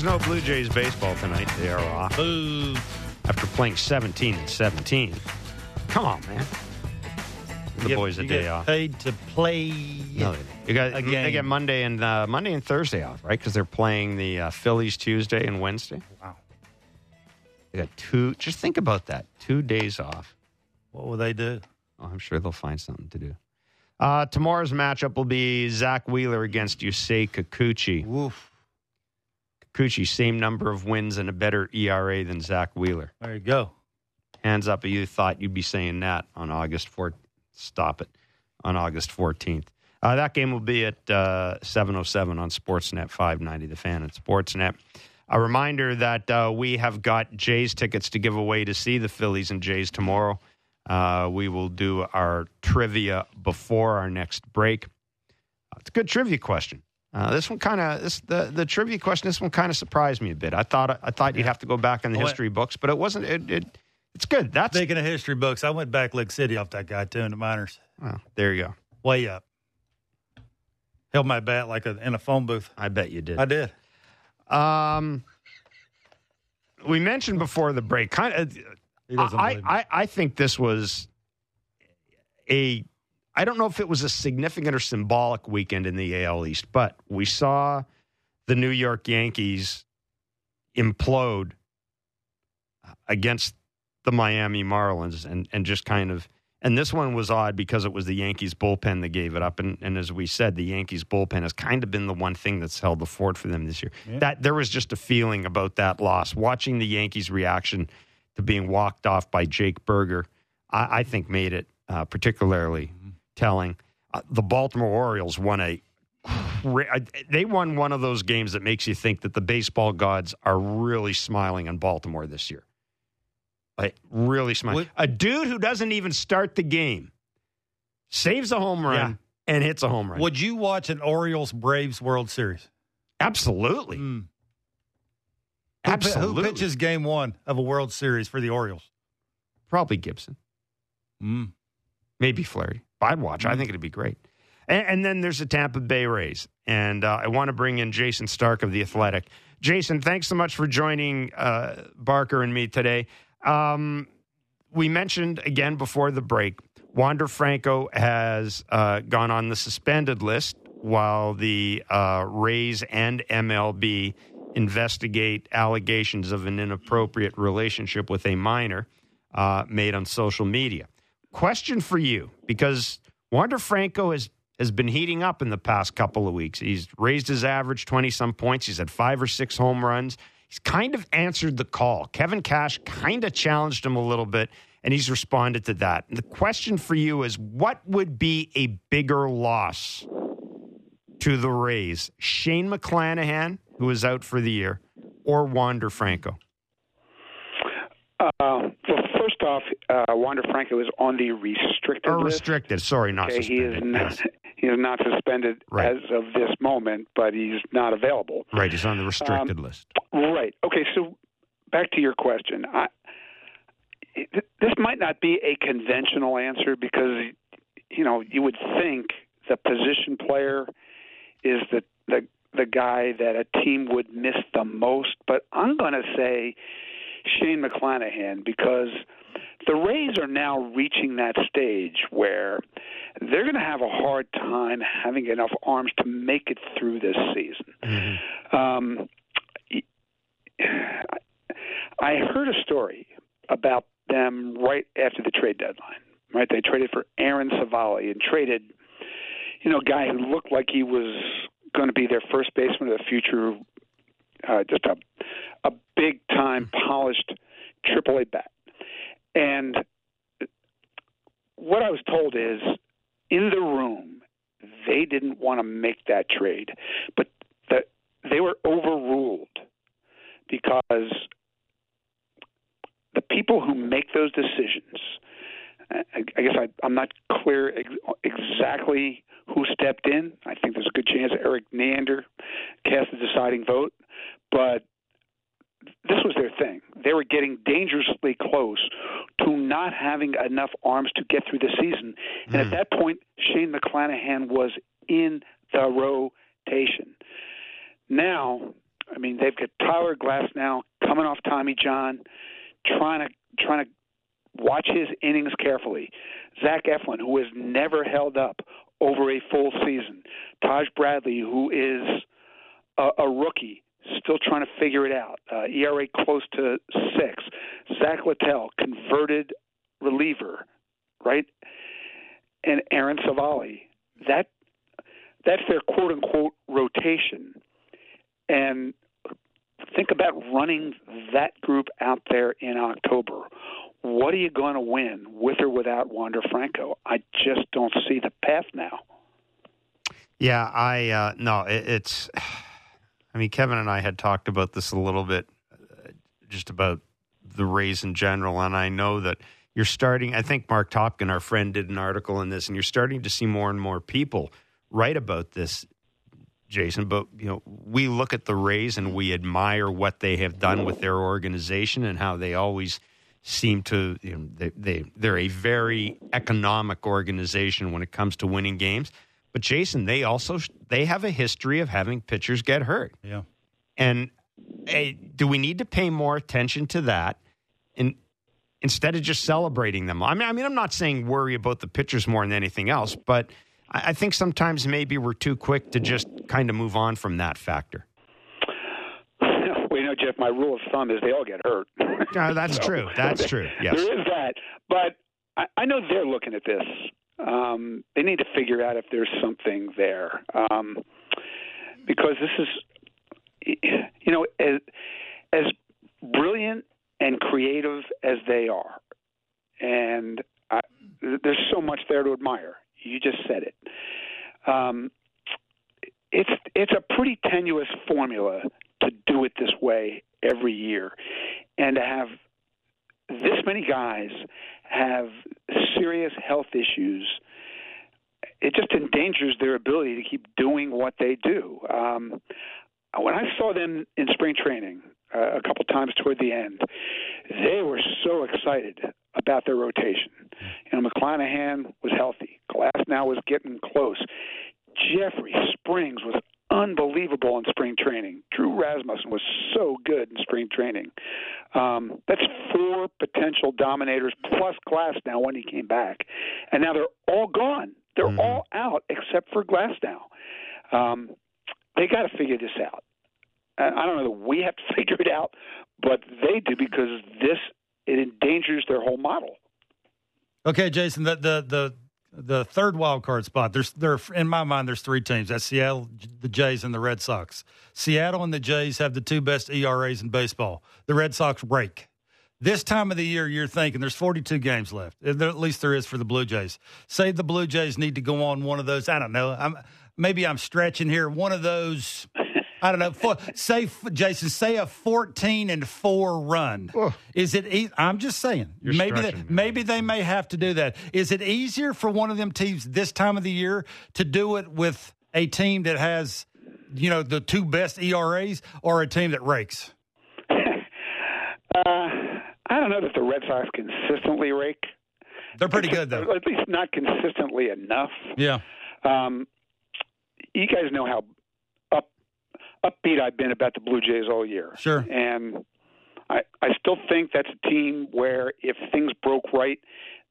there's no Blue Jays baseball tonight. They are off Boo. after playing 17 and 17. Come on, man. The get- boys a day get off. Paid to play. No, they don't. you got a they get Monday and uh, Monday and Thursday off, right? Because they're playing the uh, Phillies Tuesday and Wednesday. Wow. They got two. Just think about that. Two days off. What will they do? Oh, I'm sure they'll find something to do. Uh, tomorrow's matchup will be Zack Wheeler against Yusei Kikuchi. Woof. Kikuchi, same number of wins and a better ERA than Zack Wheeler. There you go. Hands up if you thought you'd be saying that on August 4th. Stop it. On August 14th. Uh, that game will be at uh, 7.07 on Sportsnet 590, the fan at Sportsnet. A reminder that uh, we have got Jays tickets to give away to see the Phillies and Jays tomorrow. Uh, we will do our trivia before our next break. Uh, it's a good trivia question. Uh, this one kind of this the the trivia question. This one kind of surprised me a bit. I thought I thought you'd have to go back in the history books, but it wasn't. It, it it's good. That's Speaking of history books, I went back Lake City off that guy too in the minors. well, there you go. Way up. Held my bat like a, in a phone booth. I bet you did. I did. Um, we mentioned before the break. Kind of, I. I, I think this was a. I don't know if it was a significant or symbolic weekend in the AL East, but we saw the New York Yankees implode against the Miami Marlins and, and just kind of and this one was odd because it was the Yankees bullpen that gave it up and, and as we said the Yankees bullpen has kind of been the one thing that's held the fort for them this year. Yeah. That there was just a feeling about that loss watching the Yankees reaction to being walked off by Jake Burger I, I think made it uh, particularly telling. Uh, the Baltimore Orioles won a they won one of those games that makes you think that the baseball gods are really smiling on Baltimore this year. Like really smiling. What- A dude who doesn't even start the game saves a home run and hits a home run. Would you watch an Orioles Braves World Series? Absolutely. Mm. Who Absolutely. Who pitches game one of a World Series for the Orioles? Probably Gibson. Mm. Maybe Flaherty. I'd watch. I think it'd be great. And, and then there's the Tampa Bay Rays. And uh, I want to bring in Jayson Stark of The Athletic. Jayson, thanks so much for joining uh, Barker and me today. Um, we mentioned again before the break, Wander Franco has uh, gone on the suspended list while the uh, Rays and MLB investigate allegations of an inappropriate relationship with a minor uh, made on social media. Question for you, because Wander Franco has has been heating up in the past couple of weeks. He's raised his average 20 some points. He's had five or six home runs. He's kind of answered the call. Kevin Cash kind of challenged him a little bit, and he's responded to that. And the question for you is what would be a bigger loss to the Rays? Shane McClanahan, who is out for the year, or Wander Franco? Uh, well, first off, uh, Wander Franco is on the restricted Or list. restricted. Sorry, not Okay, he is suspended. not. Yes. He is not suspended Right. as of this moment, but he's not available. Right, he's on the restricted list. Right. Okay. So back to your question. I, this might not be a conventional answer because you know you would think the position player is the the the guy that a team would miss the most, but I'm going to say Shane McClanahan because the Rays are now reaching that stage where they're going to have a hard time having enough arms to make it through this season. Um, I heard a story about them right after the trade deadline. Right, they traded for Aaron Civale and traded, you know, a guy who looked like he was going to be their first baseman of the future. Uh, just a a big time polished AAA bat. And what I was told is in the room they didn't want to make that trade, but that they were overruled because the people who make those decisions. I, I guess I, I'm not clear ex- exactly who stepped in. I think there's a good chance Erik Neander cast the deciding vote, but this was their thing. They were getting dangerously close to not having enough arms to get through the season. And at that point, Shane McClanahan was in the rotation. Now, I mean, they've got Tyler Glass now coming off Tommy John, trying to trying to watch his innings carefully. Zach Eflin, who has never held up over a full season. Taj Bradley, who is a, a rookie, still trying to figure it out. Uh, ERA close to six. Zach Littell, converted reliever, right? And Aaron Civale. That that's their quote unquote rotation. And think about running that group out there in October. What are you going to win with or without Wander Franco? I just don't see the path now. Yeah, I uh, no, it, it's. I mean, Kevin and I had talked about this a little bit, uh, just about the Rays in general, and I know that you're starting. I think Marc Topkin, our friend, did an article on this, and you're starting to see more and more people write about this, Jayson. But you know, we look at the Rays and we admire what they have done with their organization and how they always seem to. You know, they, they they're a very economic organization when it comes to winning games. But Jayson, they also they have a history of having pitchers get hurt. Yeah. And hey, do we need to pay more attention to that? And instead of just celebrating them, I mean, I mean, I'm not saying worry about the pitchers more than anything else, but I, I think sometimes maybe we're too quick to just kind of move on from that factor. well, you know, Jeff, my rule of thumb is they all get hurt. Yeah, that's So, true. That's true. Yes. There is that, but I, I know they're looking at this. Um, they need to figure out if there's something there, um, because this is, you know, as as brilliant and creative as they are, and I, there's so much there to admire. You just said it. Um, it's it's a pretty tenuous formula to do it this way every year, and to have this many guys have serious health issues, it just endangers their ability to keep doing what they do. Um, when I saw them in spring training uh, a couple times toward the end, they were so excited about their rotation. You know, McClanahan was healthy. Glass now was getting close. Jeffrey Springs was unbelievable in spring training. Drew Rasmussen was so good in spring training. Um, that's four potential dominators plus Glass now when he came back, and now they're all gone. They're Mhm. all out except for Glasnow. Um, they got to figure this out. I don't know that we have to figure it out, but they do because this it endangers their whole model. Okay, Jason, the the the the third wild card spot. There's there in my mind there's three teams. That's Seattle, the Jays, and the Red Sox. Seattle and the Jays have the two best ERAs in baseball. The Red Sox rake. This time of the year, you're thinking there's 42 games left. At least there is for the Blue Jays. Say the Blue Jays need to go on one of those. I don't know. I'm maybe I'm stretching here. One of those. I don't know. For, say, Jayson, say a 14 and four run. Is it? E- I'm just saying. You're maybe they, maybe they may have to do that. Is it easier for one of them teams this time of the year to do it with a team that has, you know, the two best ERAs, or a team that rakes? Uh, I don't know that the Red Sox consistently rake. They're pretty good though. At least not consistently enough. Yeah. Um, you guys know how up upbeat I've been about the Blue Jays all year. Sure. And I I still think that's a team where if things broke right,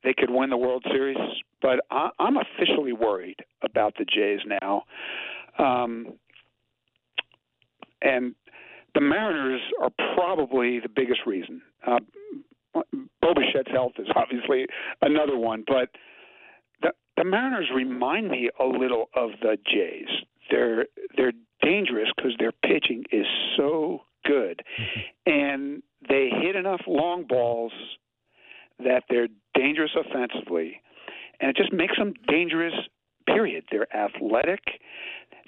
they could win the World Series. But I, I'm officially worried about the Jays now. Um, and the Mariners are probably the biggest reason. Uh, Bo Bichette's health is obviously another one, but the the Mariners remind me a little of the Jays. They're they're dangerous because their pitching is so good, and they hit enough long balls that they're dangerous offensively, and it just makes them dangerous. Period. They're athletic.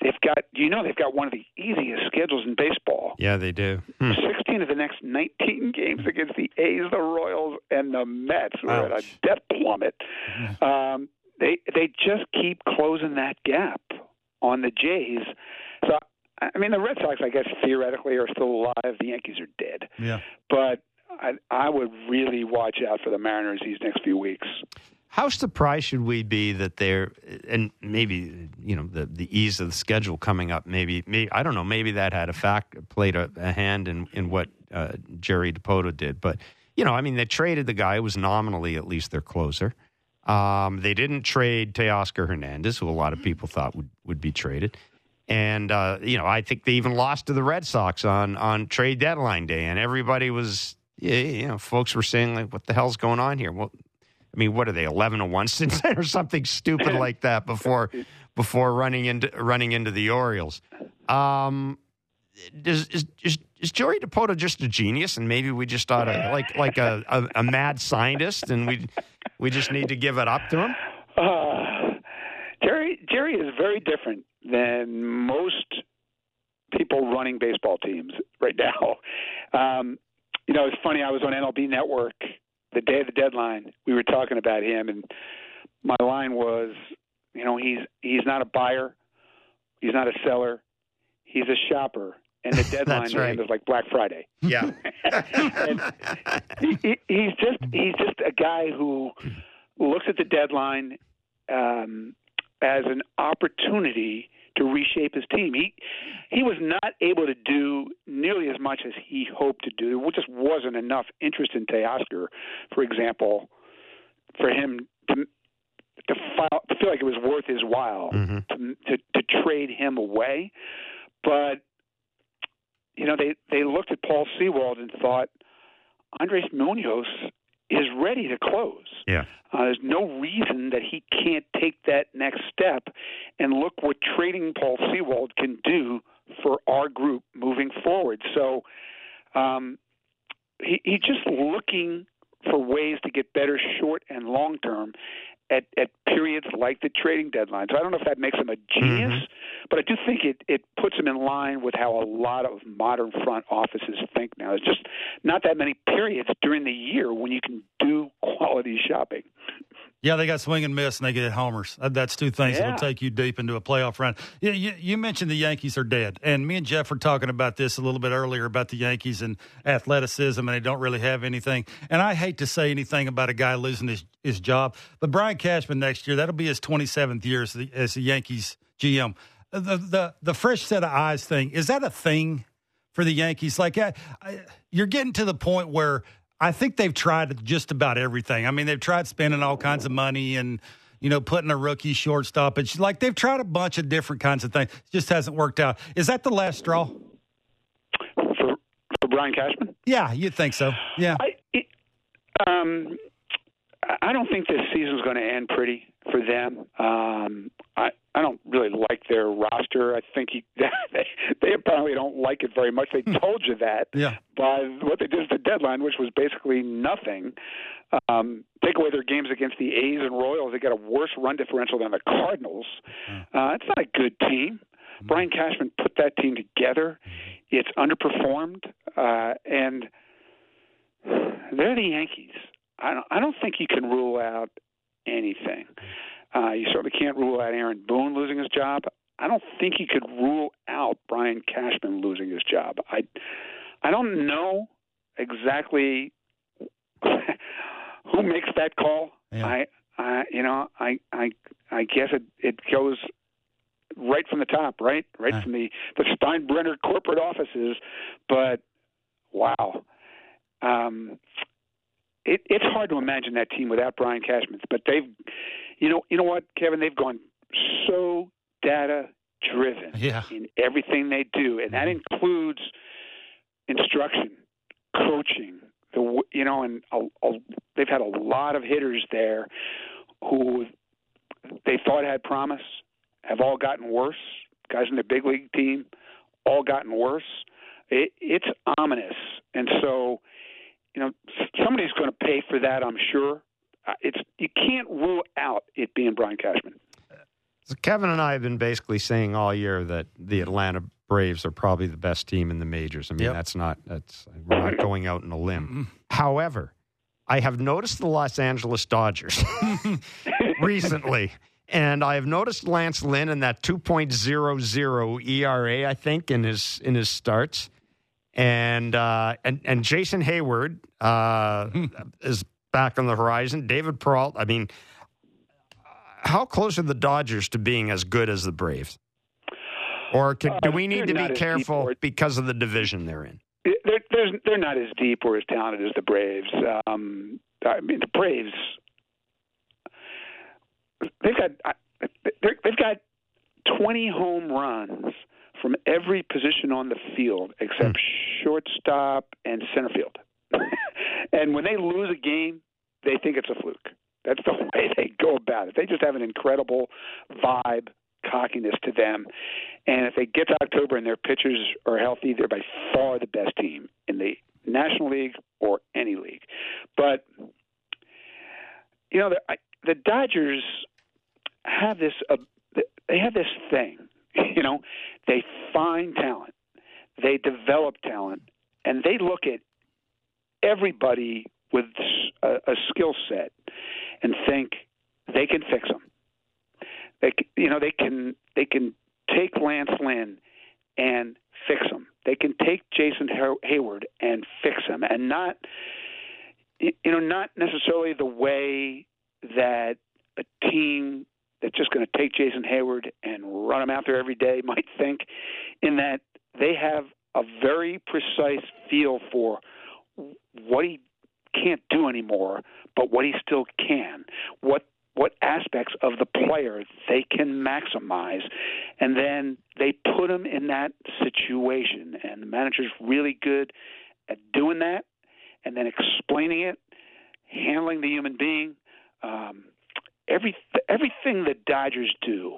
They've got you know they've got one of the easiest schedules in baseball. Yeah, they do. Hmm. 16 of the next 19 games against the A's, the Royals, and the Mets were at a death plummet. Um, they they just keep closing that gap on the Jays. I mean, the Red Sox, I guess theoretically, are still alive. The Yankees are dead, Yeah. but I, I would really watch out for the Mariners these next few weeks. how surprised should we be that they're and maybe you know the the ease of the schedule coming up maybe maybe I don't know maybe that had a fact played a, a hand in in what uh, Jerry Dipoto did but you know I mean they traded the guy who was nominally at least their closer um, they didn't trade Teoscar Hernandez who a lot of people thought would would be traded and uh, you know I think they even lost to the Red Sox on on trade deadline day and everybody was you know folks were saying like what the hell's going on here well I mean, what are they, eleven to one since or something stupid like that before before running into running into the Orioles? Um, is, is, is, Joey Dipoto just a genius, and maybe we just ought to like like a, a, a mad scientist, and we we just need to give it up to him? Uh, Jerry Jerry is very different than most people running baseball teams right now. Um, you know, it's funny. I was on MLB Network the day of the deadline, we were talking about him, and my line was, you know, he's he's not a buyer, he's not a seller, he's a shopper, and the deadline right. is like Black Friday. Yeah, and he, he, he's just he's just a guy who looks at the deadline um, as an opportunity to reshape his team. He he was not able to do nearly as much as he hoped to do. There just wasn't enough interest in Teoscar, for example, for him to to, file, to feel like it was worth his while Mhm. to, to to trade him away. But you know, they they looked at Paul Sewald and thought Andres Munoz is ready to close. yeah. Uh, there's no reason that he can't take that next step. And look what trading Paul Sewald can do for our group moving forward. So um, he, he's just looking for ways to get better short and long term at, at periods like the trading deadline. So I don't know if that makes him a genius, mm-hmm. but I do think it, it puts him in line with how a lot of modern front offices think now. There's just not that many periods during the year when you can do quality shopping. Yeah, they got swing and miss, and they get homers. That's two things Yeah. that'll take you deep into a playoff run. You, you, you mentioned the Yankees are dead, and me and Jeff were talking about this a little bit earlier about the Yankees and athleticism, and they don't really have anything. And I hate to say anything about a guy losing his, his job, but Brian Cashman next year that'll be his twenty seventh year as the, as the Yankees GM. The, the the fresh set of eyes thing is that a thing for the Yankees? Like, I, I, you're getting to the point where I think they've tried just about everything. I mean, they've tried spending all kinds of money and you know putting a rookie shortstop. It's like they've tried a bunch of different kinds of things. It just hasn't worked out. Is that the last straw? For for Brian Cashman, Yeah, you'd think so. Yeah. I it, um I don't think this season's going to end pretty for them. Um, I I don't really like their roster. I think he, they they apparently don't like it very much. They told you that Yeah. by what they did at the deadline, which was basically nothing. Um, take away their games against the A's and Royals, they got a worse run differential than the Cardinals. Uh, it's not a good team. Brian Cashman put that team together. It's underperformed, uh, and they're the Yankees. I don't, I don't think you can rule out anything. Uh, you certainly can't rule out Aaron Boone losing his job. I don't think you could rule out Brian Cashman losing his job. I I don't know exactly who makes that call. Yeah. I I you know I I I guess it it goes right from the top, right, right Huh. from the the Steinbrenner corporate offices. But wow, um, it, it's hard to imagine that team without Brian Cashman. But they've, you know, you know what, Kevin, they've gone so data driven Yeah. in everything they do, and that mm-hmm. includes instruction, coaching. The w- you know, and a, a, they've had a lot of hitters there who they thought had promise, have all gotten worse. Guys in the big league team, all gotten worse. It, it's ominous, and so you know somebody's going to pay for that. I'm sure. Uh, It's you can't rule out it being Brian Cashman. So Kevin and I have been basically saying all year that the Atlanta Braves are probably the best team in the majors. I mean, Yep. that's not that's we're not going out on a limb. However, I have noticed the Los Angeles Dodgers recently. And I have noticed Lance Lynn in that 2.00 ERA, I think, in his in his starts. And uh, and and Jason Heyward uh, is back on the horizon. David Peralta. I mean, how close are the Dodgers to being as good as the Braves? Or could, do Uh, we need to be careful or- because of the division they're in? They're, they're, they're not as deep or as talented as the Braves. Um, I mean, the Braves, they've got they've got 20 home runs from every position on the field except shortstop and center field. and when they lose a game, they think it's a fluke. That's the way they go about it. They just have an incredible vibe, cockiness to them. And if they get to October and their pitchers are healthy, they're by far the best team in the National League or any league. But you know, the, the Dodgers have this. Uh, they have this thing. You know, they find talent, they develop talent, and they look at everybody with a, a skill set and think they can fix them. They, you know, they can they can take Lance Lynn and fix him. They can take Jason Heyward and fix him, and not you know not necessarily the way that a team that's just going to take Jason Heyward and run him out there every day might think, in that they have a very precise feel for what he can't do anymore, but what he still can. What what aspects of the player they can maximize, and then they put him in that situation. And the manager's really good at doing that, and then explaining it, handling the human being. Um, every everything the Dodgers do,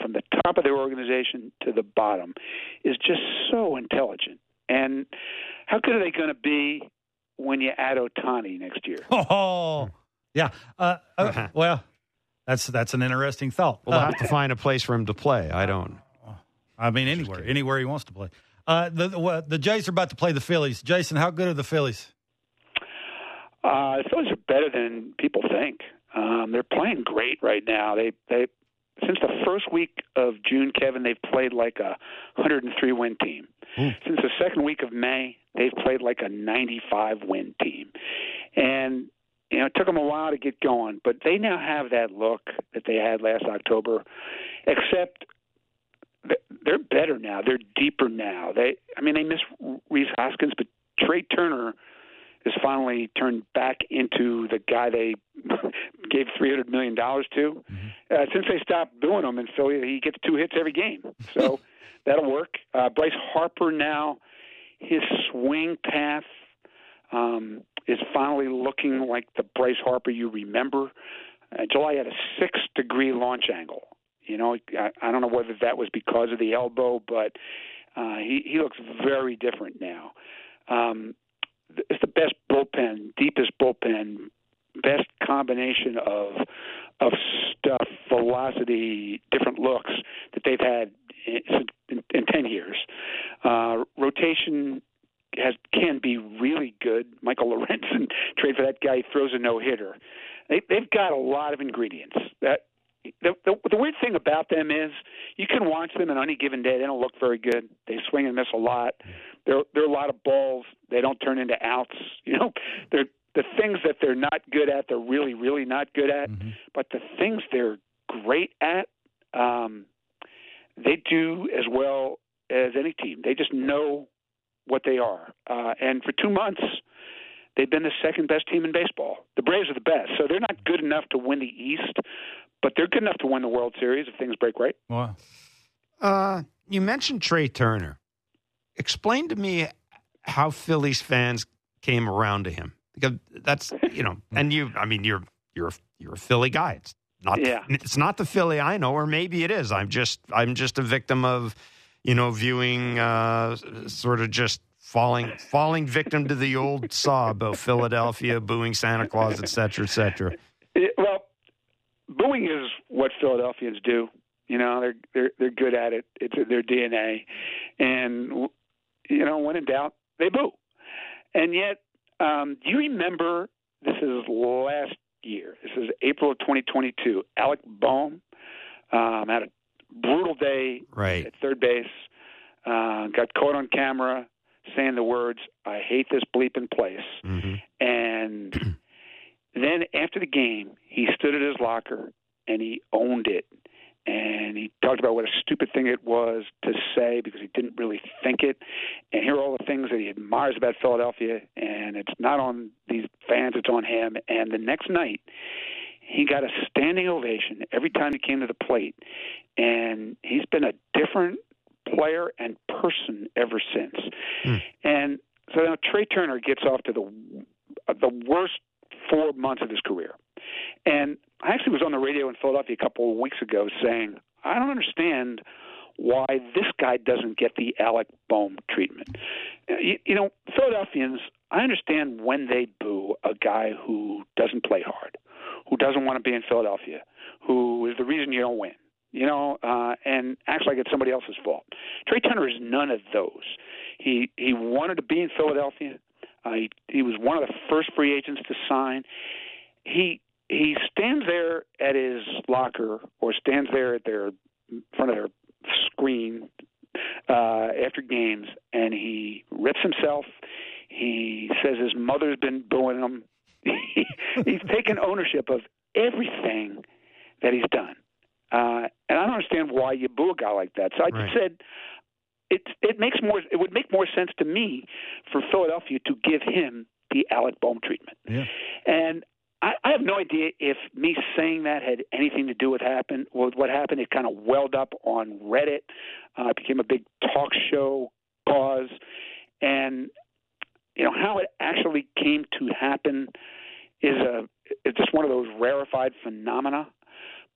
from the top of their organization to the bottom, is just so intelligent. And how good are they going to be when you add Ohtani next year? Oh, yeah. Uh, uh, well, that's that's an interesting thought. We'll Uh, have to find a place for him to play. I don't. I mean, anywhere, anywhere he wants to play. Uh, the, the the Jays are about to play the Phillies. Jayson, how good are the Phillies? Uh, the Phillies are better than people think. Um, they're playing great right now. They they since the first week of June, Kevin, they've played like a 103 win team. Since the second week of May, they've played like a 95 win team, and you know it took them a while to get going, but they now have that look that they had last October, except they're better now. They're deeper now. They, I mean, they miss Rhys Hoskins, but Trea Turner is finally turned back into the guy they gave three hundred million dollars to. Uh, since they stopped doing them in Philly, he gets two hits every game, so that'll work. Uh, Bryce Harper now, his swing path um, is finally looking like the Bryce Harper you remember. Uh, July had a six degree launch angle. You know, I, I don't know whether that was because of the elbow, but uh, he he looks very different now. Um, it's the best bullpen, deepest bullpen, best combination of of stuff, velocity, different looks that they've had in, in, in ten years. Uh, rotation has can be really good. Michael Lorenzen trade for that guy he throws a no hitter. They, they've got a lot of ingredients. That the, the the weird thing about them is you can watch them on any given day they don't look very good. They swing and miss a lot. There there are a lot of balls. They don't turn into outs. You know, they're the things that they're not good at. They're not good at. But the things they're great at, um, they do as well as any team. They just know what they are. Uh, and for two months, they've been the second best team in baseball. The Braves are the best, so they're not good enough to win the East, but they're good enough to win the World Series if things break right. Well, Uh, you mentioned Trea Turner. Explain to me how Phillies fans came around to him because that's you know, and you. I mean, you're you're you're a Philly guy. It's not. Yeah. It's not the Philly I know, or maybe it is. I'm just I'm just a victim of you know viewing uh, sort of just falling falling victim to the old sob of Philadelphia booing Santa Claus, et cetera, et cetera. It, well, booing is what Philadelphians do. You know, they're they're they're good at it. It's their DNA, and you know, when in doubt, they boo. And yet, um, do you remember? This is last year. This is April of 2022. Alec Bohm um, had a brutal day Right. at third base. Uh, got caught on camera saying the words, "I hate this bleeping place." hmm And then after the game, he stood at his locker and he owned it. And he talked about what a stupid thing it was to say because he didn't really think it. And here are all the things that he admires about Philadelphia. And it's not on these fans, it's on him. And the next night, he got a standing ovation every time he came to the plate. And he's been a different player and person ever since. Mm. And so now Trea Turner gets off to the the worst four months of his career. And I actually was on the radio in Philadelphia a couple of weeks ago saying, I don't understand why this guy doesn't get the Alec Bohm treatment. You, you know, Philadelphians, I understand when they boo a guy who doesn't play hard, who doesn't want to be in Philadelphia, who is the reason you don't win you know, uh, and acts like it's somebody else's fault. Trea Turner is none of those. He he wanted to be in Philadelphia. Uh, he he was one of the first free agents to sign. He he stands there at his locker or stands there at their in front of their screen uh, after games, and he rips himself. He says his mother's been booing him. he's taken ownership of everything that he's done. Uh, and I don't understand why you boo a guy like that. So I right. just said it it makes more it would make more sense to me for Philadelphia to give him the Alec Bohm treatment. Yeah. And I, I have no idea if me saying that had anything to do with happen with what happened. It kind of welled up on Reddit. Uh, it became a big talk show cause, and you know how it actually came to happen is a it's just one of those rarefied phenomena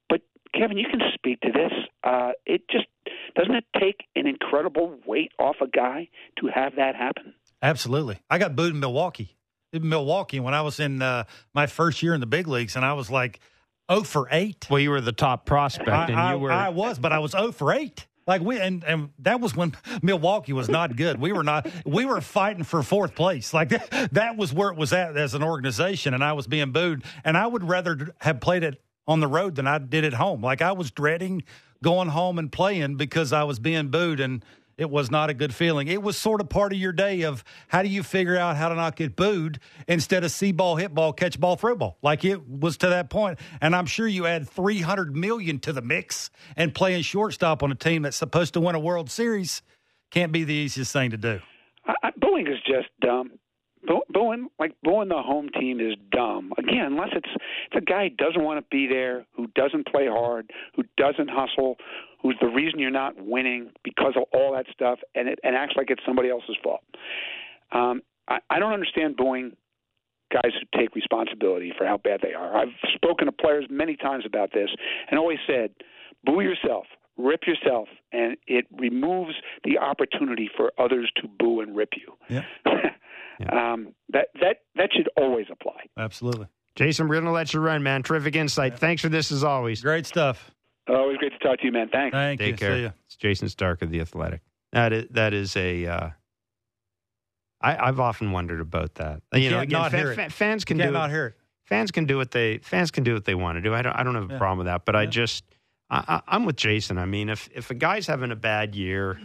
But Kevin, you can speak to this. Uh, it just doesn't it take an incredible weight off a guy to have that happen? Absolutely. I got booed in Milwaukee. In Milwaukee, when I was in uh, my first year in the big leagues, and I was like 0 for 8. Well, you were the top prospect, I, and I, you were. I was, but I was 0 for 8. Like we and, and that was when Milwaukee was not good. We were not we were fighting for fourth place. Like that, that was where it was at as an organization and I was being booed and I would rather have played it on the road than I did at home. Like I was dreading going home and playing because I was being booed and it was not a good feeling. It was sort of part of your day of how do you figure out how to not get booed instead of see ball, hit ball, catch ball, throw ball. Like it was to that point. And I'm sure you add 300 million to the mix and playing shortstop on a team that's supposed to win a World Series can't be the easiest thing to do. I, booing is just dumb booing like booing the home team is dumb. Again, unless it's it's a guy who doesn't want to be there, who doesn't play hard, who doesn't hustle, who's the reason you're not winning because of all that stuff, and it and acts like it's somebody else's fault. Um, I, I don't understand booing guys who take responsibility for how bad they are. I've spoken to players many times about this and always said, boo yourself, rip yourself, and it removes the opportunity for others to boo and rip you. Yeah. Yeah. Um, that that that should always apply. Absolutely. Jayson, we're going to let you run, man. Terrific insight. Yeah. Thanks for this as always. Great stuff. Always great to talk to you, man. Thanks. Thank Take you. care. It's Jayson Stark of the Athletic. That is that is a. Uh, I, I've often wondered about that. You, you know, again, fa- fa- fans can do not hear it. Fans can do what they fans can do what they want to do. I don't I don't have a yeah. problem with that. But yeah. I just I, I, I'm with Jayson. I mean, if if a guy's having a bad year,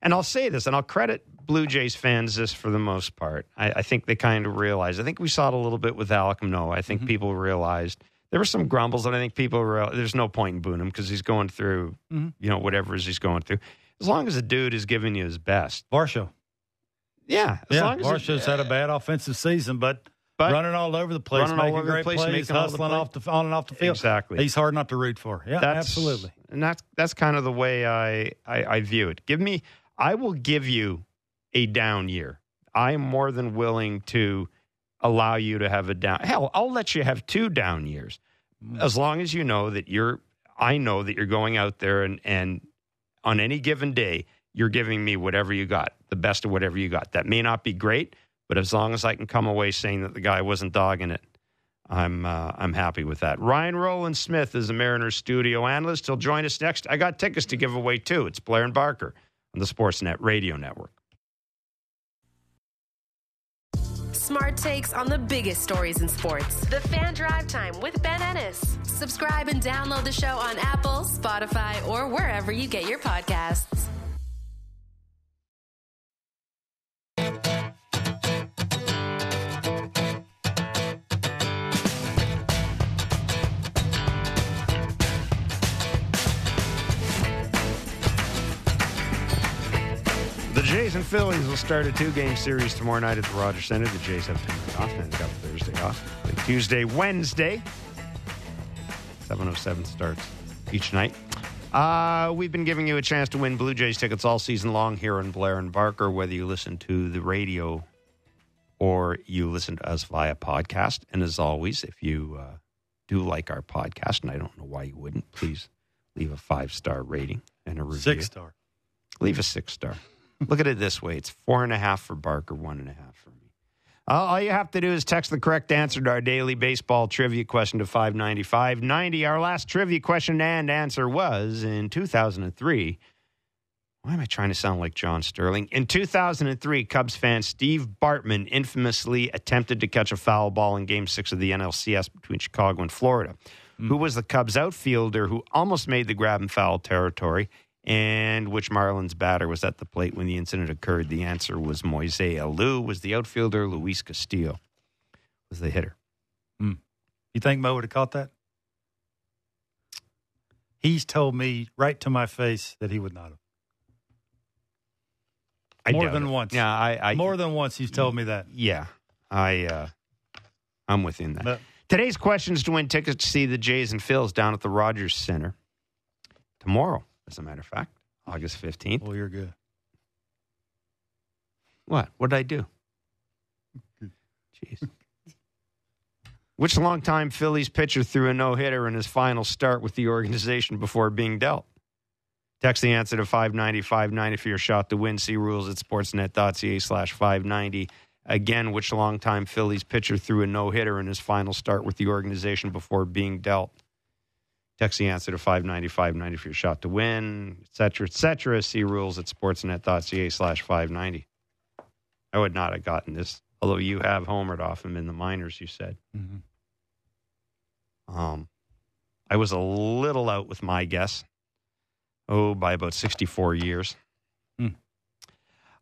and I'll say this, and I'll credit Blue Jays fans this for the most part. I, I think they kind of realized. I think we saw it a little bit with Alek Manoah. I think mm-hmm. people realized there were some grumbles, and I think people were. there's no point in booing him because he's going through, mm-hmm. you know, whatever he's going through. As long as the dude is giving you his best. Varsho. Yeah. As yeah, Varsho's had a bad offensive season, but, but running all over the place, making great place, plays, hustling off the on and off the field. Exactly. He's hard not to root for. Yeah, that's, absolutely. And that's that's kind of the way I, I, I view it. Give me I will give you a down year. I am more than willing to allow you to have a down. Hell, I'll let you have two down years as long as you know that you're. I know that you're going out there and and on any given day you're giving me whatever you got, the best of whatever you got. That may not be great, but as long as I can come away saying that the guy wasn't dogging it, I'm uh, I'm happy with that. Ryan Rowland Smith is a Mariners studio analyst. He'll join us next. I got tickets to give away too. It's Blair and Barker on the Sportsnet Radio Network. Smart takes on the biggest stories in sports. The Fan Drive Time with Ben Ennis. Subscribe and download the show on Apple, Spotify, or wherever you get your podcasts. Jays and Phillies will start a two-game series tomorrow night at the Rogers Center. The Jays have Tuesday off and got Thursday off. Play Tuesday, Wednesday. 7.07 starts each night. Uh, we've been giving you a chance to win Blue Jays tickets all season long here on Blair and Barker, whether you listen to the radio or you listen to us via podcast. And as always, if you uh, do like our podcast, and I don't know why you wouldn't, please leave a five star rating and a review. Six star. Leave a six star. Look at it this way it's four and a half for Barker, one and a half for me. All all you have to do is text the correct answer to our daily baseball trivia question to 595 90. Our last trivia question and answer was in 2003. Why am I trying to sound like John Sterling? In 2003, Cubs fan Steve Bartman infamously attempted to catch a foul ball in Game 6 of the NLCS between Chicago and Florida. Hmm. Who was the Cubs outfielder who almost made the grab and foul territory? And which Marlins batter was at the plate when the incident occurred? The answer was Moise Alou was the outfielder. Luis Castillo was the hitter. You think Mo would have caught that? He's told me right to my face that he would not have. I More than it. once. Yeah, I, I More than once he's told me that. Yeah, I uh, I'm within that. But- Today's question is to win tickets to see the Jays and Phils down at the Rogers Center tomorrow. As a matter of fact, August fifteenth. Well, you're good. What? What did I do? Jeez. Which longtime Phillies pitcher threw a no hitter in his final start with the organization before being dealt? Text the answer to 590 590 for your shot to win. See rules at sportsnet.ca slash 590. Again, which longtime Phillies pitcher threw a no hitter in his final start with the organization before being dealt? Text the answer to 590 590 for your shot to win, et cetera, et cetera. See rules at sportsnet.ca slash 590. I would not have gotten this, although you have homered off him in the minors, you said. Mhm. Um, I was a little out with my guess. Oh, by about 64 years. Hmm.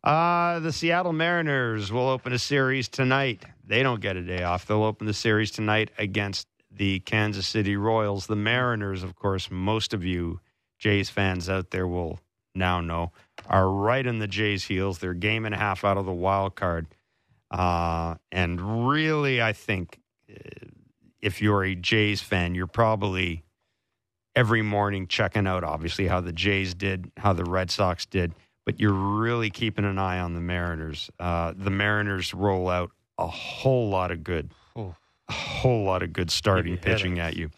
Uh, the Seattle Mariners will open a series tonight. They don't get a day off. They'll open the series tonight against the Kansas City Royals. The Mariners, of course, most of you Jays fans out there will now know, are right in the Jays' heels. They're game and a half out of the wild card. Uh, and really, I think uh, if you're a Jays fan, you're probably every morning checking out, obviously, how the Jays did, how the Red Sox did, but you're really keeping an eye on the Mariners. Uh, the Mariners roll out a whole lot of good, Oh. A whole lot of good starting pitching at you.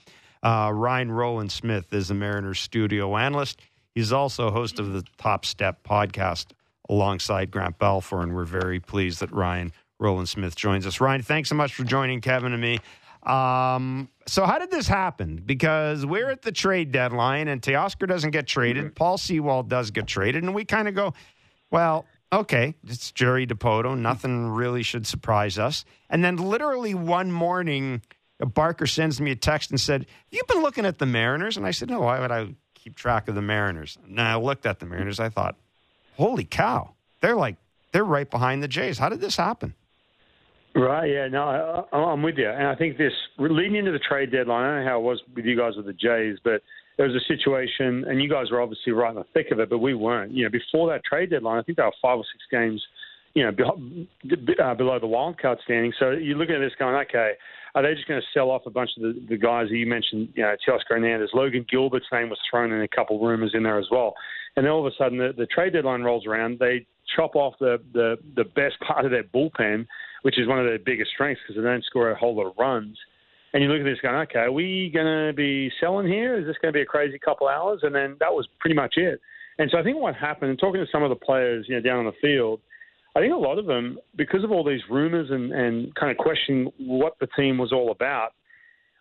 Uh, Ryan Rowland Smith is the Mariners studio analyst. He's also host of the Top Step podcast alongside Grant Balfour, and we're very pleased that Ryan Rowland Smith joins us. Ryan, thanks so much for joining Kevin and me. Um, so, how did this happen? Because we're at the trade deadline, and Teoscar doesn't get traded. Paul Sewald does get traded, and we kind of go, well, okay, it's Jerry Dipoto. Nothing really should surprise us. And then, literally one morning, Barker sends me a text and said, "You've been looking at the Mariners? And I said, No, why would I keep track of the Mariners? And I looked at the Mariners. I thought, Holy cow, they're like, they're right behind the Jays. How did this happen? Right, yeah, no, I, I'm with you. And I think this, leading into the trade deadline, I don't know how it was with you guys with the Jays, but there was a situation, and you guys were obviously right in the thick of it, but we weren't. You know, before that trade deadline, I think they were five or six games, you know, uh, below the wild card standing. So you're looking at this going, okay, are they just going to sell off a bunch of the, the guys that you mentioned, you know, Teoscar Hernandez, Logan Gilbert's name was thrown in a couple rumors in there as well. And then all of a sudden the, the trade deadline rolls around, they chop off the, the, the best part of their bullpen, which is one of their biggest strengths because they don't score a whole lot of runs. And you look at this going, okay, are we going to be selling here? Is this going to be a crazy couple hours? And then that was pretty much it. And so I think what happened, and talking to some of the players, you know, down on the field, I think a lot of them, because of all these rumors and, and kind of questioning what the team was all about,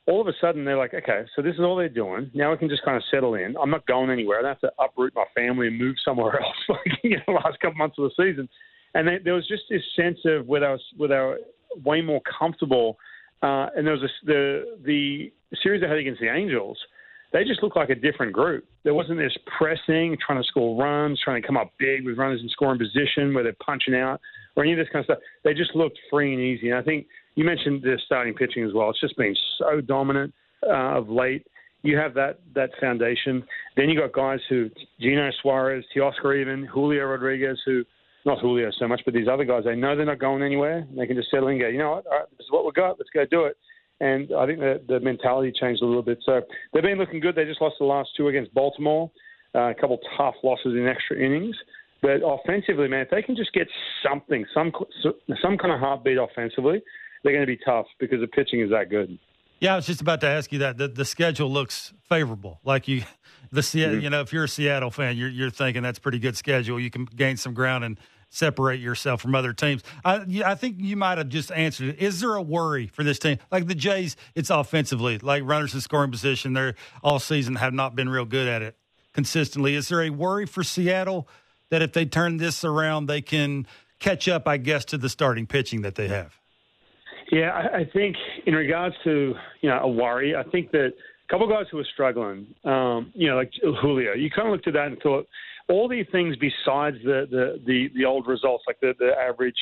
all of a sudden they're like, okay, so this is all they're doing. Now we can just kind of settle in. I'm not going anywhere. I don't have to uproot my family and move somewhere else like you know, the last couple months of the season. And they, there was just this sense of they were, where they were way more comfortable. Uh, and there was this, the the series they had against the Angels. They just looked like a different group. There wasn't this pressing, trying to score runs, trying to come up big with runners in scoring position where they're punching out or any of this kind of stuff. They just looked free and easy. And I think you mentioned the starting pitching as well. It's just been so dominant uh, of late. You have that that foundation. Then you got guys who Geno Suarez, Teoscar even, Julio Rodriguez, who not Julio so much, but these other guys, they know they're not going anywhere. They can just settle in and go, you know what, all right, this is what we've got. Let's go do it. And I think the, the mentality changed a little bit. So they've been looking good. They just lost the last two against Baltimore, uh, a couple tough losses in extra innings. But offensively, man, if they can just get something, some some kind of heartbeat offensively, they're going to be tough because the pitching is that good. Yeah, I was just about to ask you that. The, the schedule looks favorable. Like you, the mm-hmm. you know, if you're a Seattle fan, you're you're thinking that's pretty good schedule. You can gain some ground and separate yourself from other teams. I I think you might have just answered it. Is there a worry for this team? Like the Jays, it's offensively, like runners in scoring position. They're all season have not been real good at it consistently. Is there a worry for Seattle that if they turn this around, they can catch up? I guess to the starting pitching that they have. Yeah, I, I think in regards to you know a worry, I think that a couple guys who are struggling, um, you know, like Julio, you kind of looked at that and thought all these things besides the the the, the old results, like the the average.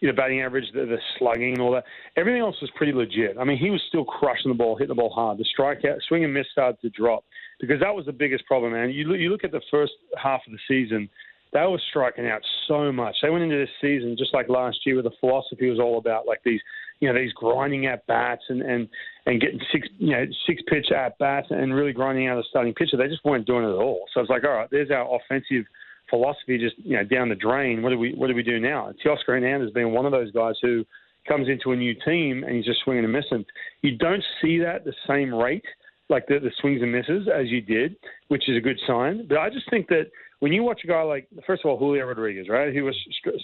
You know, batting average, the, the slugging, and all that. Everything else was pretty legit. I mean, he was still crushing the ball, hitting the ball hard. The strikeout, swing and miss started to drop because that was the biggest problem, man. You you look at the first half of the season, they were striking out so much. They went into this season just like last year, where the philosophy was all about like these you know these grinding at bats and and and getting six you know six pitch at bats and really grinding out a starting pitcher. They just weren't doing it at all. So it's like, all right, there's our offensive philosophy just you know down the drain. What do we what do we do now? Teoscar Hernandez has been one of those guys who comes into a new team and he's just swinging and missing. You don't see that the same rate like the, the swings and misses as you did, which is a good sign. But I just think that when you watch a guy like first of all Julio Rodriguez, right? He was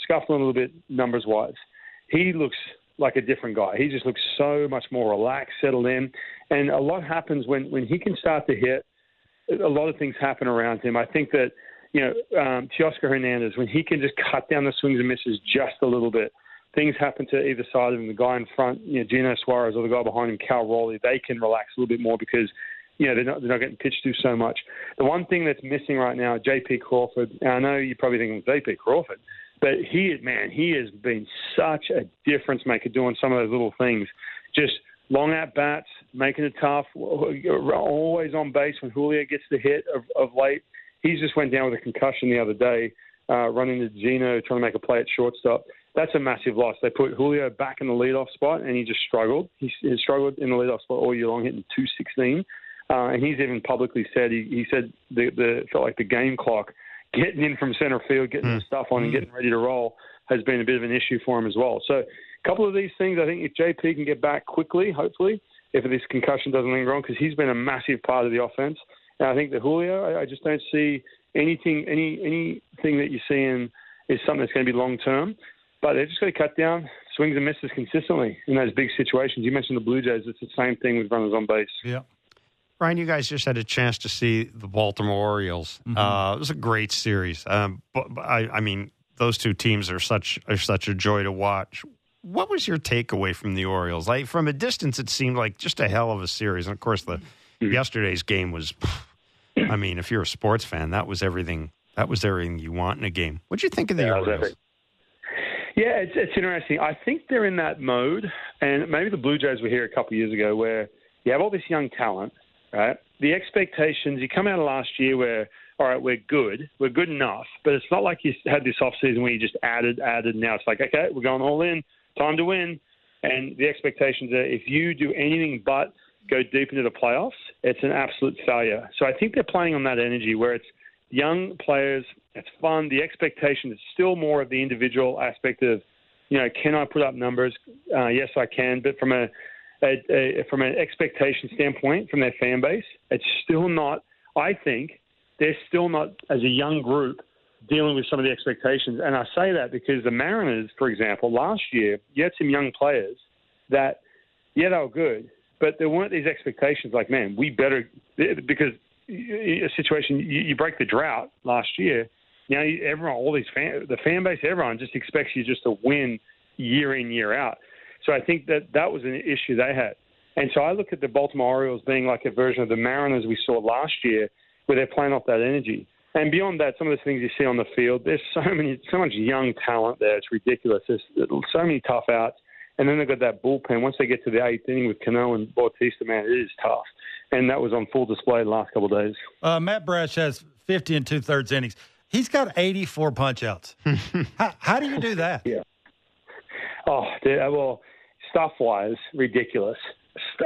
scuffling a little bit numbers wise. He looks like a different guy. He just looks so much more relaxed, settled in, and a lot happens when when he can start to hit. A lot of things happen around him. I think that you know um, Teoscar Hernandez when he can just cut down the swings and misses just a little bit. Things happen to either side of him. The guy in front, you know, Geno Suarez, or the guy behind him, Cal Raleigh, they can relax a little bit more because you know, they're not, they're not getting pitched to so much. The one thing that's missing right now, J.P. Crawford, I know you're probably thinking J.P. Crawford, but he, man, he has been such a difference maker doing some of those little things. Just long at bats, making it tough, always on base when Julio gets the hit of, of late. He just went down with a concussion the other day, uh, running to Geno, trying to make a play at shortstop. That's a massive loss. They put Julio back in the leadoff spot, and he just struggled. He, he struggled in the leadoff spot all year long, hitting 216. Uh, and he's even publicly said he, he said the, the felt like the game clock – getting in from center field, getting mm. the stuff on, and hmm. getting ready to roll has been a bit of an issue for him as well. So, a couple of these things, I think if JP can get back quickly, hopefully, if this concussion doesn't linger on, because he's been a massive part of the offense. And I think that Julio, I, I just don't see anything, any anything that you're seeing is something that's going to be long term. But they're just got to cut down swings and misses consistently in those big situations. You mentioned the Blue Jays; it's the same thing with runners on base. Yeah. Ryan, you guys just had a chance to see the Baltimore Orioles. Mm-hmm. Uh, it was a great series. Um, but, I, I, mean, those two teams are such are such a joy to watch. What was your takeaway from the Orioles? Like from a distance, it seemed like just a hell of a series. And of course, the mm-hmm. yesterday's game was. I mean, if you're a sports fan, that was everything. That was everything you want in a game. What'd you think of the yeah, Orioles? Yeah, it's, it's interesting. I think they're in that mode, and maybe the Blue Jays were here a couple of years ago, where you have all this young talent, right? The expectations, you come out of last year where, all right, we're good, we're good enough, but it's not like you had this off season where you just added, added. Now it's like, okay, we're going all in, time to win. And the expectations are if you do anything but go deep into the playoffs, it's an absolute failure. So I think they're playing on that energy where it's young players, it's fun. The expectation is still more of the individual aspect of, you know, can I put up numbers? Uh, yes, I can. But from a a, a, from an expectation standpoint from their fan base, it's still not. I think they're still not, as a young group, dealing with some of the expectations. And I say that because the Mariners, for example, last year, you had some young players that, yeah, they were good, but there weren't these expectations like, man, we better, because a situation, you, you break the drought last year. Now, everyone, all these fan, the fan base, everyone just expects you just to win year in, year out. So I think that that was an issue they had. And so I look at the Baltimore Orioles being like a version of the Mariners we saw last year, where they're playing off that energy. And beyond that, some of the things you see on the field, there's so many, so much young talent there. It's ridiculous. There's so many tough outs. And then they've got that bullpen. Once they get to the eighth inning with Cano and Bautista, man, it is tough. And that was on full display the last couple of days. Uh, Matt Brash has 50 and two thirds innings. He's got 84 punch outs. how, how, do you do that? Yeah. Oh, well, stuff wise, ridiculous.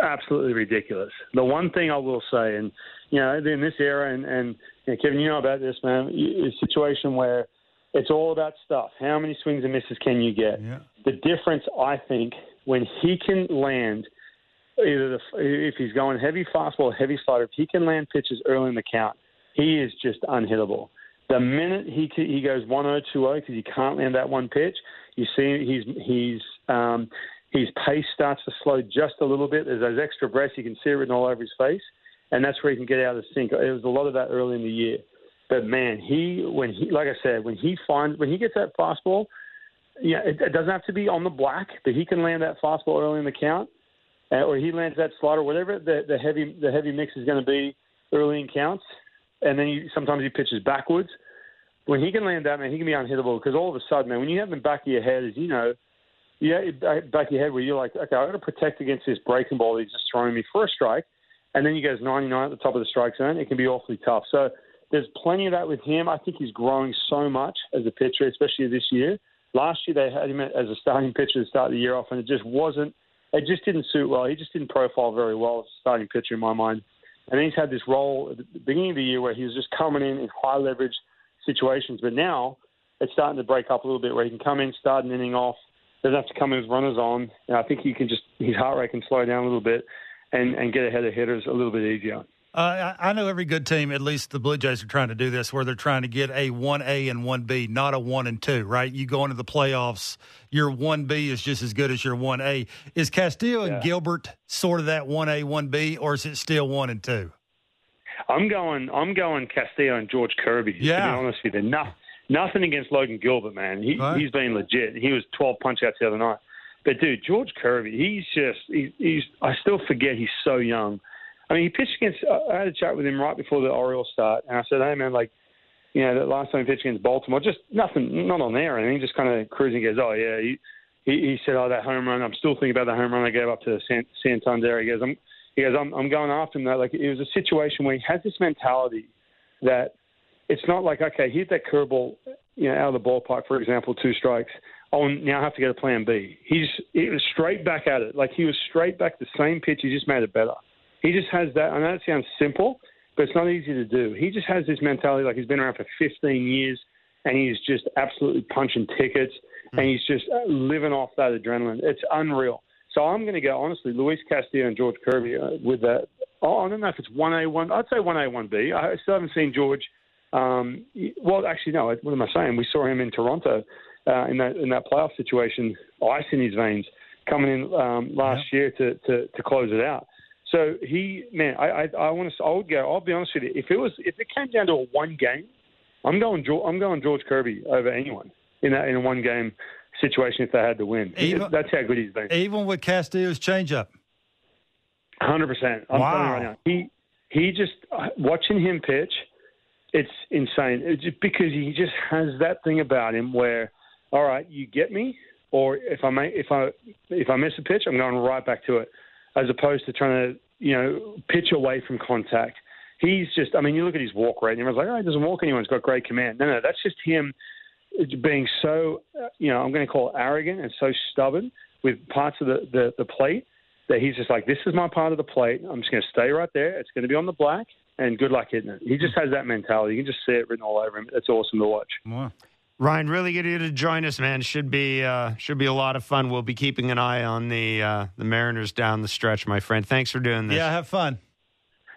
Absolutely ridiculous. The one thing I will say, and, you know, in this era, and, and you know, Kevin, you know about this, man, a situation where it's all about stuff. How many swings and misses can you get? Yeah. The difference, I think, when he can land either the, if he's going heavy fastball, heavy slider, if he can land pitches early in the count, he is just unhittable. The minute he he goes 1-0, 2-0 because he can't land that one pitch, you see he's he's um, his pace starts to slow just a little bit. There's those extra breaths you can see written all over his face, and that's where he can get out of the sync. It was a lot of that early in the year. But man, he when he like I said, when he finds when he gets that fastball, yeah, it, it doesn't have to be on the black, but he can land that fastball early in the count, uh, or he lands that slider, whatever the, the heavy the heavy mix is going to be early in counts, and then he, sometimes he pitches backwards. When he can land that, man, he can be unhittable because all of a sudden, man, when you have the back of your head, as you know, yeah, uh, back of your head where you're like, okay, I've got to protect against this breaking ball he's just throwing me for a strike, and then he goes 99 at the top of the strike zone. It can be awfully tough. So there's plenty of that with him. I think he's growing so much as a pitcher, especially this year. Last year they had him as a starting pitcher to start the year off, and it just wasn't. It just didn't suit well. He just didn't profile very well as a starting pitcher in my mind. And he's had this role at the beginning of the year where he was just coming in in high leverage situations. But now it's starting to break up a little bit where he can come in, start an inning off, doesn't have to come in with runners on. And I think he can just his heart rate can slow down a little bit and, and get ahead of hitters a little bit easier. Uh, I know every good team, at least the Blue Jays, are trying to do this, where they're trying to get a one A and one B, not a one and two. Right? You go into the playoffs, your one B is just as good as your one A. Is Castillo yeah. and Gilbert sort of that one A one B, or is it still one and two? I'm going. I'm going Castillo and George Kirby. Yeah. To be honest with you, nothing against Logan Gilbert, man. He, right. He's been legit. He was 12 punch outs the other night. But dude, George Kirby, he's just. He, he's. I still forget he's so young I mean, he pitched against. I had a chat with him right before the Orioles start, and I said, "Hey, man, like, you know, the last time he pitched against Baltimore, just nothing, not on there." And he just kind of cruising. He goes, "Oh yeah." He, he he said, "Oh, that home run. I'm still thinking about the home run I gave up to San, Santander." He goes, "I'm." He goes, I'm, I'm going after him. That like it was a situation where he has this mentality that it's not like okay, hit that curveball, you know, out of the ballpark, for example, two strikes. Oh, now I have to get a plan B. He's he was straight back at it. Like he was straight back the same pitch. He just made it better. He just has that. I know it sounds simple, but it's not easy to do. He just has this mentality like he's been around for 15 years and he's just absolutely punching tickets mm-hmm. and he's just uh, living off that adrenaline. It's unreal. So I'm going to go, honestly, Luis Castillo and George Kirby uh, with that. Oh, I don't know if it's 1A, 1 I'd say 1A, 1B. I still haven't seen George. Um, well, actually, no. What am I saying? We saw him in Toronto uh, in that in that playoff situation, ice in his veins, coming in um, last yeah. year to, to to close it out. So he, man, I, I, I want to. I would go. I'll be honest with you. If it was, if it came down to a one game, I'm going. I'm going George Kirby over anyone in that in a one game situation if they had to win. Even, That's how good he's been. Even with Castillo's changeup. Hundred percent. Wow. right now. He he just watching him pitch. It's insane. It's because he just has that thing about him where, all right, you get me, or if I may, if I if I miss a pitch, I'm going right back to it as opposed to trying to, you know, pitch away from contact. He's just, I mean, you look at his walk rate, and everyone's like, oh, he doesn't walk anyone. He's got great command. No, no, that's just him being so, uh, you know, I'm going to call arrogant and so stubborn with parts of the, the, the plate that he's just like, this is my part of the plate. I'm just going to stay right there. It's going to be on the black, and good luck hitting it. He just has that mentality. You can just see it written all over him. It's awesome to watch. Wow. Ryan, really good of you to join us, man. Should be uh, should be a lot of fun. We'll be keeping an eye on the uh, the Mariners down the stretch, my friend. Thanks for doing this. Yeah, have fun.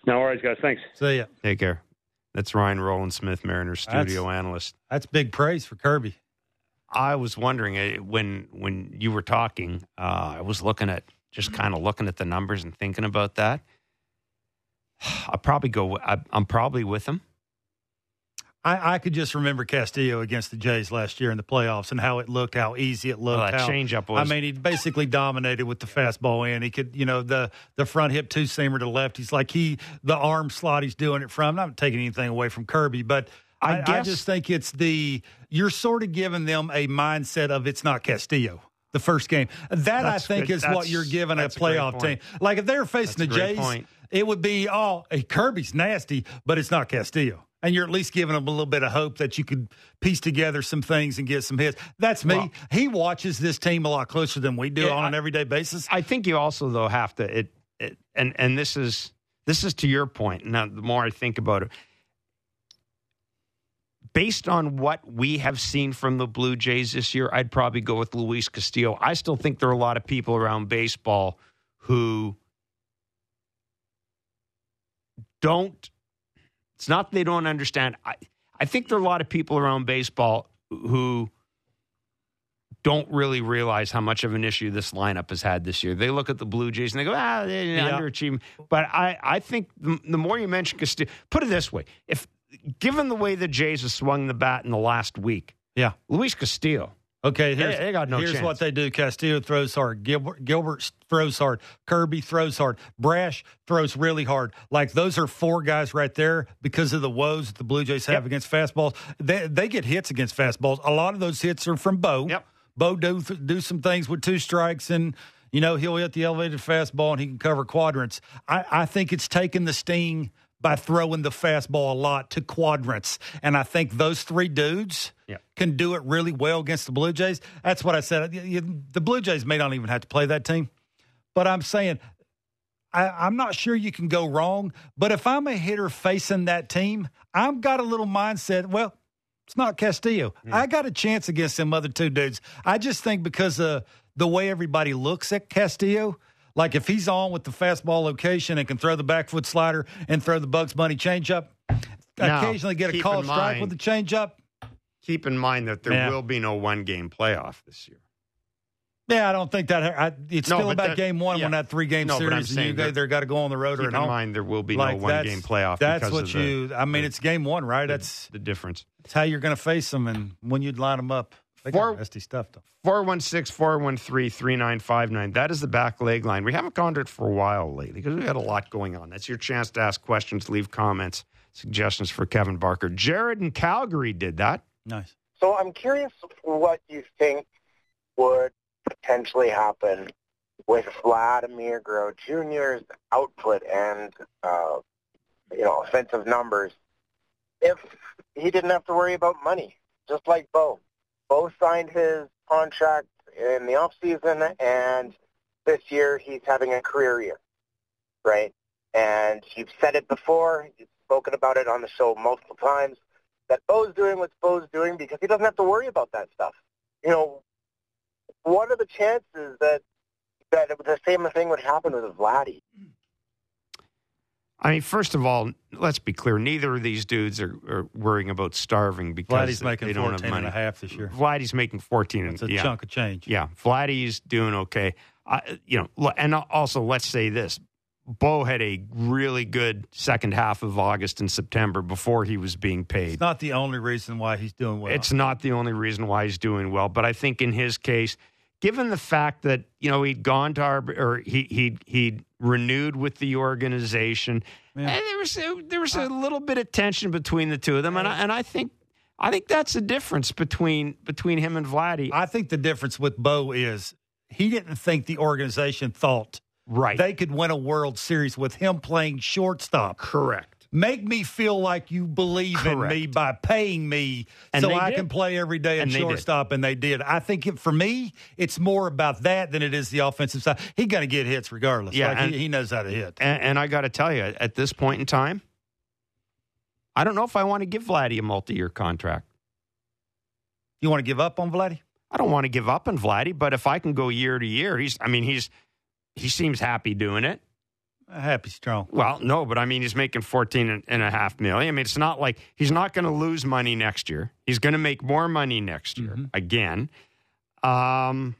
No worries, guys. Thanks. See ya. Take care. That's Ryan Rowland Smith, Mariners studio that's, analyst. That's big praise for Kirby. I was wondering uh, when when you were talking, uh, I was looking at just kind of looking at the numbers and thinking about that. I probably go. I, I'm probably with him. I, I, could just remember Castillo against the Jays last year in the playoffs and how it looked, how easy it looked. Well, that how, changeup was. I mean, he basically dominated with the fastball in. He could, you know, the the front hip two seamer to left. He's like he the arm slot he's doing it from. I'm not taking anything away from Kirby, but I, I, guess, I just think it's the you're sort of giving them a mindset of it's not Castillo the first game. That I think good. is that's, what you're giving a playoff a team. Like if they're facing that's the Jays, point. it would be oh, hey, Kirby's nasty, but it's not Castillo. and you're at least giving them a little bit of hope that you could piece together some things and get some hits. That's me. Well- he watches this team a lot closer than we do Yeah, on an everyday basis. I think you also though have to it, it and and this is this is to your point. Now the more I think about it, based on what we have seen from the Blue Jays this year, I'd probably go with Luis Castillo. I still think there are a lot of people around baseball who don't it's not that they don't understand. I I think there are a lot of people around baseball who don't really realize how much of an issue this lineup has had this year. They look at the Blue Jays and they go, ah, they're Yeah. underachieving. But I, I think the, the more you mention Castillo, put it this way: if given the way the Jays have swung the bat in the last week, yeah. Luis Castillo, Okay, here's, they got no here's chance. what they do. Castillo throws hard. Gilbert, Gilbert throws hard. Kirby throws hard. Brash throws really hard. Like those are four guys right there because of the woes that the Blue Jays have Yep. against fastballs. They they get hits against fastballs. A lot of those hits are from Bo. Yep. Bo do do some things with two strikes and. You know, he'll hit the elevated fastball and he can cover quadrants. I, I think it's taken the sting by throwing the fastball a lot to quadrants. And I think those three dudes Yep. can do it really well against the Blue Jays. That's what I said. The Blue Jays may not even have to play that team, but I'm saying I, I'm not sure you can go wrong. But if I'm a hitter facing that team, I've got a little mindset. Well, it's not Castillo. I got a chance against them other two dudes. I just think because of the way everybody looks at Castillo. Like if he's on with the fastball location and can throw the back foot slider and throw the Bugs Bunny changeup, Now, occasionally get a called strike mind- with the changeup, keep in mind that there Yeah. will be no one game playoff this year. Yeah, I don't think that. I, it's No, still about that- game one yeah. when that three game No, but I'm series and you they're got to go on the road or Keep at in home. mind there will be Like, no one game playoff. That's what of the- you. I mean, the- it's game one, right? the- That's the difference. that's how you're going to face them and when you'd line them up. They Four- got nasty stuff though. 416 413 3959. That is the back leg line. We haven't gone to it for a while lately because we've had a lot going on. That's your chance to ask questions, leave comments, suggestions for Kevin Barker. Jared in Calgary did that. Nice. So I'm curious what you think would potentially happen with Vladimir Guerrero Jr.'s output and uh, you know offensive numbers if he didn't have to worry about money, just like Bo. Bo signed his contract in the off season, and this year he's having a career year, right? And you've said it before, you've spoken about it on the show multiple times that Bo's doing what Bo's doing because he doesn't have to worry about that stuff. You know, what are the chances that that the same thing would happen with Vladdy? I mean, first of all, let's be clear. Neither of these dudes are, are worrying about starving because Vladdy's they, making they don't have money. and a half this year. Vladdy's making 14 It's a yeah. chunk of change. Yeah, Vladdy's doing okay. I, you know, and also let's say this: Bo had a really good second half of August and September before he was being paid. It's not the only reason why he's doing well. It's not the only reason why he's doing well, but I think in his case, given the fact that you know he'd gone to our or he he he renewed with the organization, Yeah. and there was a, there was a uh, little bit of tension between the two of them, and I, and I think I think that's the difference between between him and Vladdy. I think the difference with Bo is he didn't think the organization thought right, they could win a World Series with him playing shortstop. correct. Make me feel like you believe in me by paying me And so I did. can play every day at And shortstop, and they did. I think it, for me, it's more about that than it is the offensive side. He's going to get hits regardless. Yeah, Like, and- he, he knows how to hit. And, and I got to tell you, at this point in time, I don't know if I want to give Vladdy a multi-year contract. You want to give up on Vladdy? I don't want to give up on Vladdy, but if I can go year to year, he's. I mean, he's. He seems happy doing it. Happy strong. Well, no, but I mean, he's making fourteen and- and a half million. I mean, it's not like he's not going to lose money next year. He's going to make more money next year Mhm. again. Um,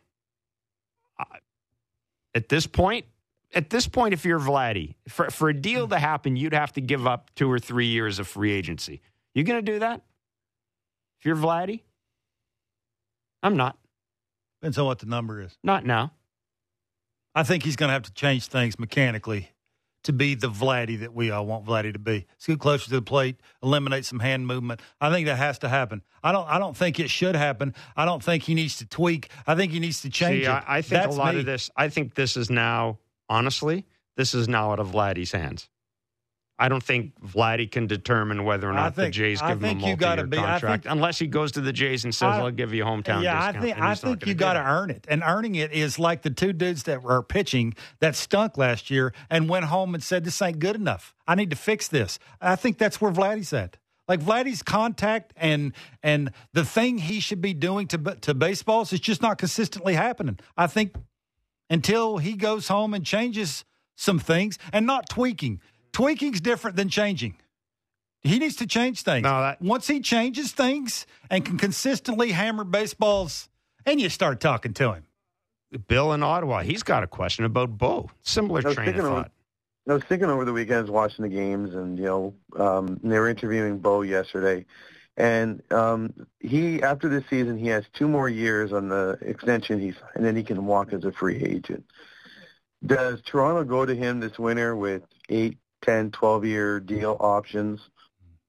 at this point, at this point, if you're Vladdy, for for a deal to happen, you'd have to give up two or three years of free agency. You going to do that? If you're Vladdy, I'm not. Depends on what the number is. Not now. I think he's going to have to change things mechanically to be the Vladdy that we all want Vladdy to be. Scoot closer to the plate, eliminate some hand movement. I think that has to happen. I don't. I don't think it should happen. I don't think he needs to tweak. I think he needs to change See, it. I, I think That's a lot me. of this. I think this is now, honestly, this is now out of Vladdy's hands. I don't think Vladdy can determine whether or not think- the Jays give him a multi-year be- I contract, think- unless he goes to the Jays and says, I- "I'll give you a hometown yeah, discount." I think I think you got to earn it, and earning it is like the two dudes that were pitching that stunk last year and went home and said, "This ain't good enough. I need to fix this." I think that's where Vladdy's at. Like Vladdy's contact and and the thing he should be doing to to baseballs is just not consistently happening. I think until he goes home and changes some things and not tweaking. Tweaking's different than changing. He needs to change things. No, that- Once he changes things and can consistently hammer baseballs, and you start talking to him. Bill in Ottawa, he's got a question about Bo. Similar train of speaking of- thought. I was thinking over the weekends watching the games, and you know, um, they were interviewing Bo yesterday, and um, he after this season he has two more years on the extension he's, and then he can walk as a free agent. Does Toronto go to him this winter with eight, ten, twelve year deal options?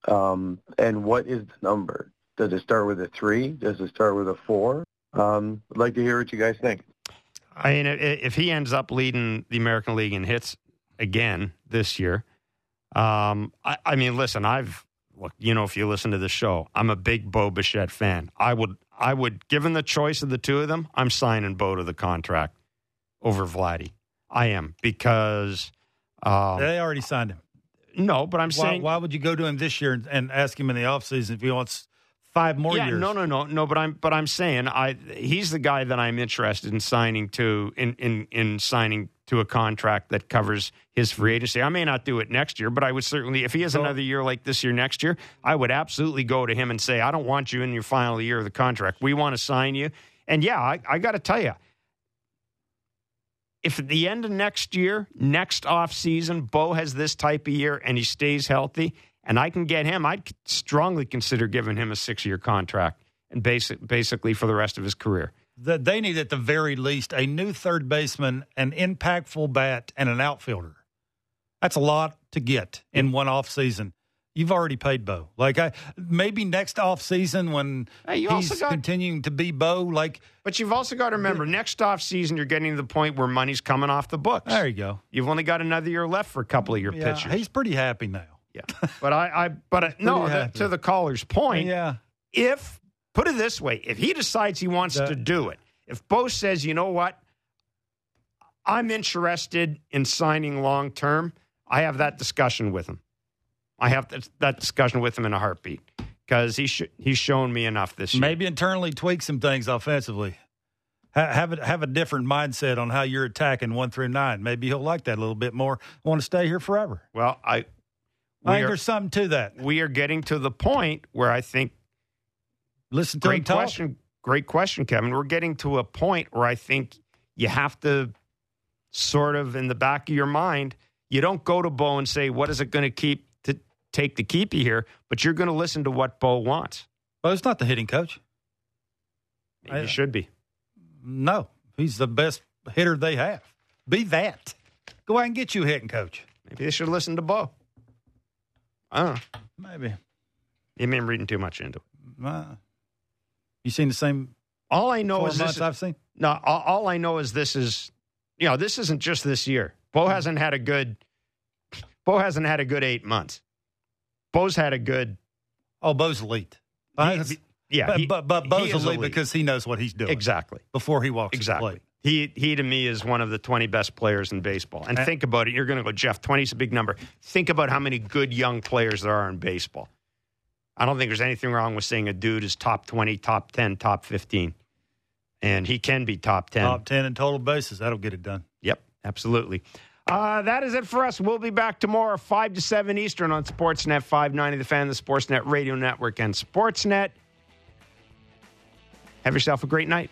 Um, and what is the number? Does it start with a three? Does it start with a four? Um, I'd like to hear what you guys think. I mean, if he ends up leading the American League in hits again this year, um, I, I mean, listen, I've look, you know, if you listen to the show, I'm a big Bo Bichette fan. I would, I would, given the choice of the two of them, I'm signing Bo to the contract over Vladdy. I am because um, They already signed him. no, but I'm Why, saying why would you go to him this year and, and ask him in the offseason if he wants five more yeah, years? no, no, no, no. But I'm, but I'm saying, I he's the guy that I'm interested in signing to, in in in signing to a contract that covers his free agency. I may not do it next year, but I would certainly, if he has So- another year like this year next year, I would absolutely go to him and say, I don't want you in your final year of the contract. We want to sign you. And yeah, I, I got to tell you, if at the end of next year, next off season, Bo has this type of year and he stays healthy, and I can get him, I'd strongly consider giving him a six year contract and basic, basically for the rest of his career. The- they need at the very least a new third baseman, an impactful bat, and an outfielder. That's a lot to get in one off season. You've already paid Bo. Like I maybe next off season when Hey, you he's also got- continuing to be Bo. Like But you've also got to remember, next off season, you're getting to the point where money's coming off the books. there you go. You've only got another year left for a couple of your Yeah, pitchers. he's pretty happy now. yeah, but I, I but uh, I, no, Pretty that- happy. to the caller's point, Yeah, if put it this way, if he decides he wants That- to do it, if Bo says, you know what, I'm interested in signing long term, I have that discussion with him. I have that, that discussion with him in a heartbeat because he sh- he's shown me enough this year. maybe internally tweak some things offensively. Ha- Have a, have a different mindset on how you're attacking one through nine. Maybe he'll like that a little bit more. Want to stay here forever. Well, I I think are, there's something to that. we are getting to the point where I think Listen to him great talk. question, great question, Kevin. We're getting to a point where I think you have to sort of in the back of your mind, you don't go to Bo and say, "What is it going to keep take to keep you here?" But you're going to listen to what Bo wants. Bo's not the hitting coach. I- should be. No, he's the best hitter they have. Be that. Go out and get you a hitting coach. Maybe they should listen to Bo. I don't know. Maybe. You be reading too much into it. Uh, you seen the same All I know is this. I've seen? No, all, all I know is this is, you know, this isn't just this year. Bo hasn't had a good, Bo hasn't had a good eight months. Bo's had a good, Oh, Bo's elite. Uh, He- yeah, but, he- but, but Bo's elite elite. because he knows what he's doing exactly, before he walks exactly. He he to me is one of the twenty best players in baseball. And Uh, think about it. You're going to go, Jeff. Twenty is a big number. Think about how many good young players there are in baseball. I don't think there's anything wrong with saying a dude is top twenty, top ten, top fifteen, and he can be top ten. Top 10 in total bases. That'll get it done. Yep, absolutely. Uh, that is it for us. We'll be back tomorrow, 5 to 7 Eastern on Sportsnet 590, the fan, the Sportsnet Radio Network, and Sportsnet. Have yourself a great night.